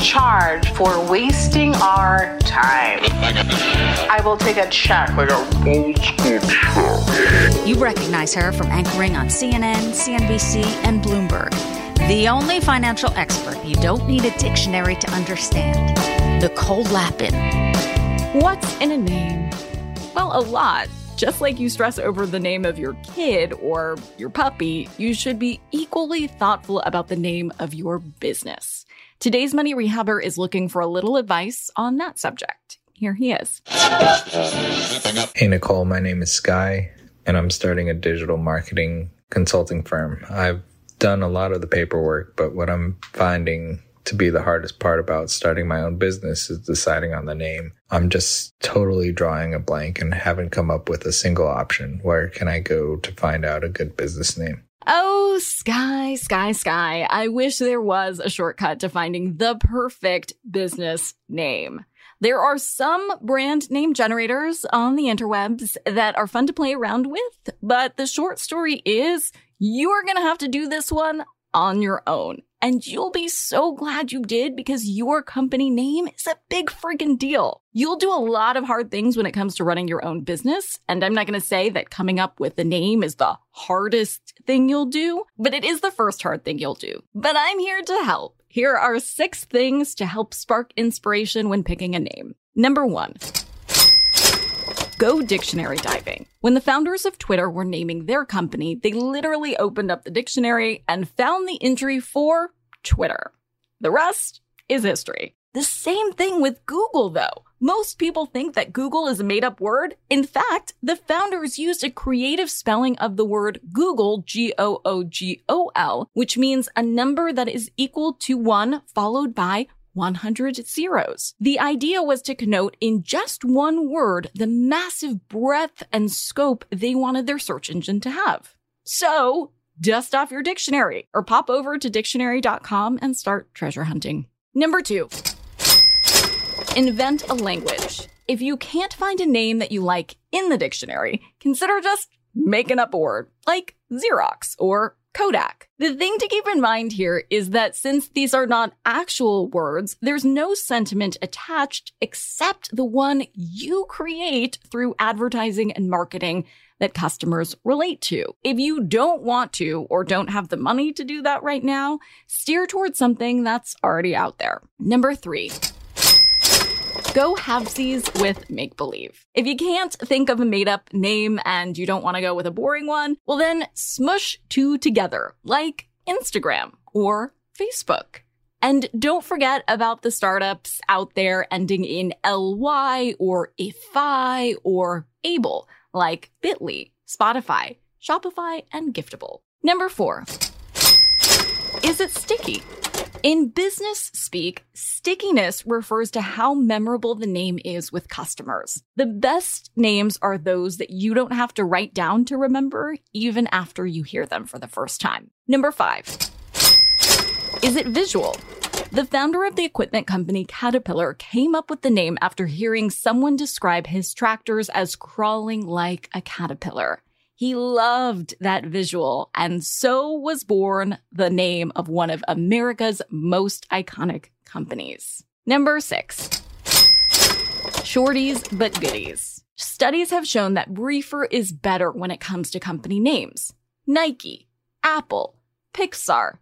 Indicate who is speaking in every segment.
Speaker 1: Charge for wasting our time. Oh I will take a check. Like a old school check.
Speaker 2: You recognize her from anchoring on CNN, CNBC, and Bloomberg. The only financial expert you don't need a dictionary to understand. Nicole Lapin.
Speaker 3: What's in a name? Well, a lot. Just like you stress over the name of your kid or your puppy, you should be equally thoughtful about the name of your business. Today's Money Rehabber is looking for a little advice on that subject. Here he is.
Speaker 4: Hey, Nicole, my name is Sky, and I'm starting a digital marketing consulting firm. I've done a lot of the paperwork, but what I'm finding to be the hardest part about starting my own business is deciding on the name. I'm just totally drawing a blank and haven't come up with a single option. Where can I go to find out a good business name?
Speaker 3: Oh, Sky, Sky, Sky. I wish there was a shortcut to finding the perfect business name. There are some brand name generators on the interwebs that are fun to play around with, but the short story is you are going to have to do this one on your own. And you'll be so glad you did because your company name is a big friggin' deal. You'll do a lot of hard things when it comes to running your own business. And I'm not going to say that coming up with a name is the hardest thing you'll do, but it is the first hard thing you'll do. But I'm here to help. Here are six things to help spark inspiration when picking a name. Number one. Go dictionary diving. When the founders of Twitter were naming their company, they literally opened up the dictionary and found the entry for Twitter. The rest is history. The same thing with Google, though. Most people think that Google is a made up word. In fact, the founders used a creative spelling of the word googol, G O O G O L, which means a number that is equal to one followed by 100 zeros. The idea was to connote in just one word the massive breadth and scope they wanted their search engine to have. So, dust off your dictionary or pop over to dictionary.com and start treasure hunting. Number two, invent a language. If you can't find a name that you like in the dictionary, consider just making up a word like Xerox or Kodak. The thing to keep in mind here is that since these are not actual words, there's no sentiment attached except the one you create through advertising and marketing that customers relate to. If you don't want to or don't have the money to do that right now, steer towards something that's already out there. Number three. Go halvesies with make believe. If you can't think of a made up name and you don't want to go with a boring one, well then smush two together, like Instagram or Facebook. And don't forget about the startups out there ending in ly or ify or able, like Bitly, Spotify, Shopify, and Giftable. Number four. Is it sticky? In business speak, stickiness refers to how memorable the name is with customers. The best names are those that you don't have to write down to remember even after you hear them for the first time. Number five. Is it visual? The founder of the equipment company Caterpillar came up with the name after hearing someone describe his tractors as crawling like a caterpillar. He loved that visual, and so was born the name of one of America's most iconic companies. Number six. Shorties but goodies. Studies have shown that briefer is better when it comes to company names. Nike, Apple, Pixar,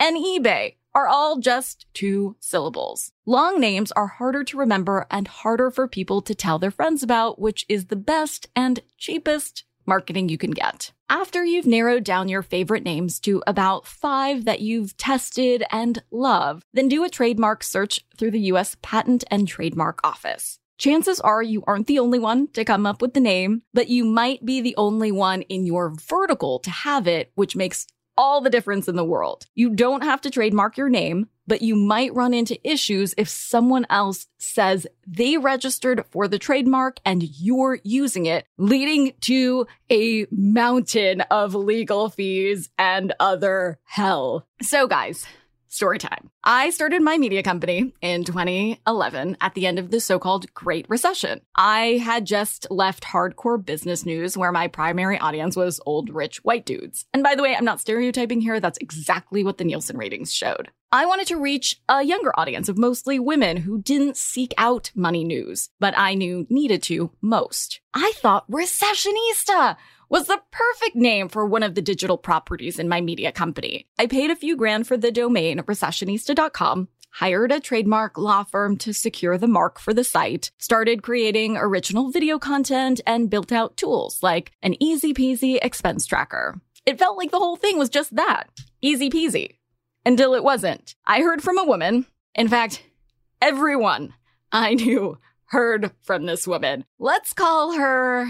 Speaker 3: and eBay are all just two syllables. Long names are harder to remember and harder for people to tell their friends about, which is the best and cheapest marketing you can get. After you've narrowed down your favorite names to about five that you've tested and love, then do a trademark search through the US Patent and Trademark Office. Chances are you aren't the only one to come up with the name, but you might be the only one in your vertical to have it, which makes all the difference in the world. You don't have to trademark your name, but you might run into issues if someone else says they registered for the trademark and you're using it, leading to a mountain of legal fees and other hell. So guys, Story time. I started my media company in 2011 at the end of the so-called Great Recession. I had just left hardcore business news where my primary audience was old rich white dudes. And by the way, I'm not stereotyping here. That's exactly what the Nielsen ratings showed. I wanted to reach a younger audience of mostly women who didn't seek out money news, but I knew needed to most. I thought recessionista was the perfect name for one of the digital properties in my media company. I paid a few grand for the domain recessionista.com, hired a trademark law firm to secure the mark for the site, started creating original video content, and built out tools like an easy peasy expense tracker. It felt like the whole thing was just that easy peasy. Until it wasn't. I heard from a woman. In fact, everyone I knew heard from this woman. Let's call her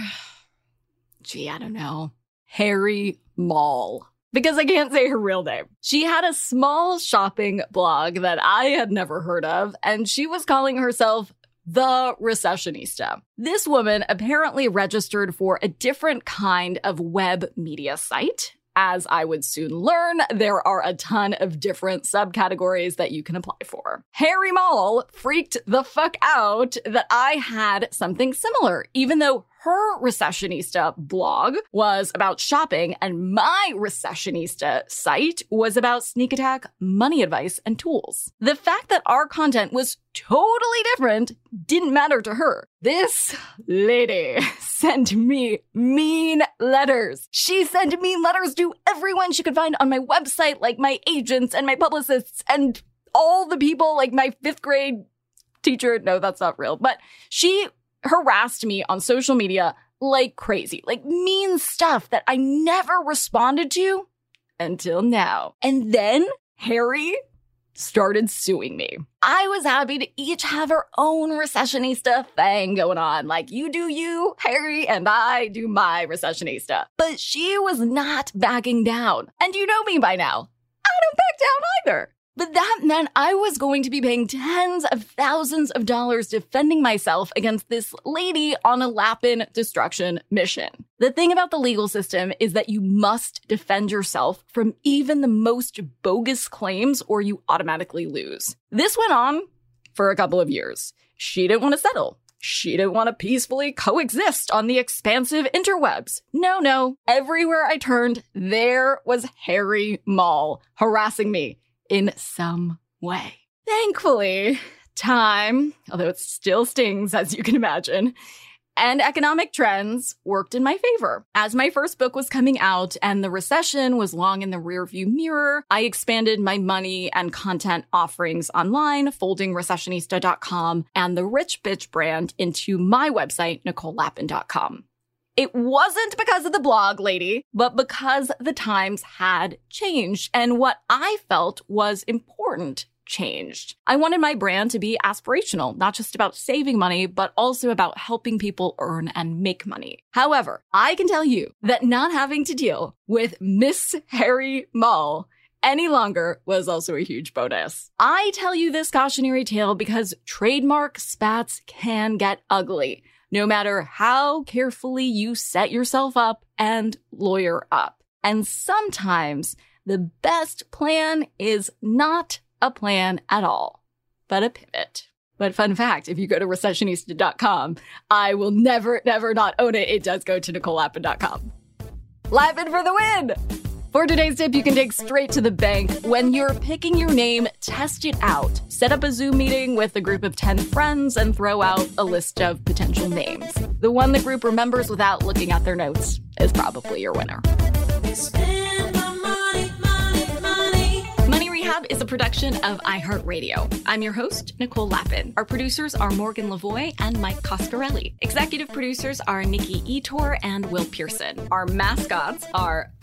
Speaker 3: gee, I don't know, Harry Mall. Because I can't say her real name. She had a small shopping blog that I had never heard of, and she was calling herself the Recessionista. This woman apparently registered for a different kind of web media site. As I would soon learn, there are a ton of different subcategories that you can apply for. Harry Mall freaked the fuck out that I had something similar, even though her recessionista blog was about shopping and my recessionista site was about sneak attack, money advice, and tools. The fact that our content was totally different didn't matter to her. This lady sent me mean letters. She sent mean letters to everyone she could find on my website, like my agents and my publicists and all the people, like my fifth grade teacher. No, that's not real. But she harassed me on social media like crazy, like mean stuff that I never responded to until now. And then Harry started suing me. I was happy to each have our own recessionista thing going on. Like you do you, Harry, and I do my recessionista. But she was not backing down. And you know me by now. I don't back down either. But that meant I was going to be paying tens of thousands of dollars defending myself against this lady on a Lapin destruction mission. The thing about the legal system is that you must defend yourself from even the most bogus claims or you automatically lose. This went on for a couple of years. She didn't want to settle. She didn't want to peacefully coexist on the expansive interwebs. No, no. Everywhere I turned, there was Harry Mall harassing me in some way. Thankfully, time, although it still stings, as you can imagine, and economic trends worked in my favor. As my first book was coming out and the recession was long in the rearview mirror, I expanded my money and content offerings online, folding recessionista.com and the Rich Bitch brand into my website, NicoleLapin.com. It wasn't because of the blog lady, but because the times had changed and what I felt was important changed. I wanted my brand to be aspirational, not just about saving money, but also about helping people earn and make money. However, I can tell you that not having to deal with Miss Harry Mall any longer was also a huge bonus. I tell you this cautionary tale because trademark spats can get ugly no matter how carefully you set yourself up and lawyer up. And sometimes the best plan is not a plan at all, but a pivot. But fun fact, if you go to recessionista.com, I will never, never not own it. It does go to NicoleLapin.com. Lapin for the win! For today's tip, you can dig straight to the bank. When you're picking your name, test it out. Set up a Zoom meeting with a group of 10 friends and throw out a list of potential names. The one the group remembers without looking at their notes is probably your winner. Money Rehab is a production of iHeartRadio. I'm your host, Nicole Lapin. Our producers are Morgan Lavoie and Mike Coscarelli. Executive producers are Nikki Ettore and Will Pearson. Our mascots are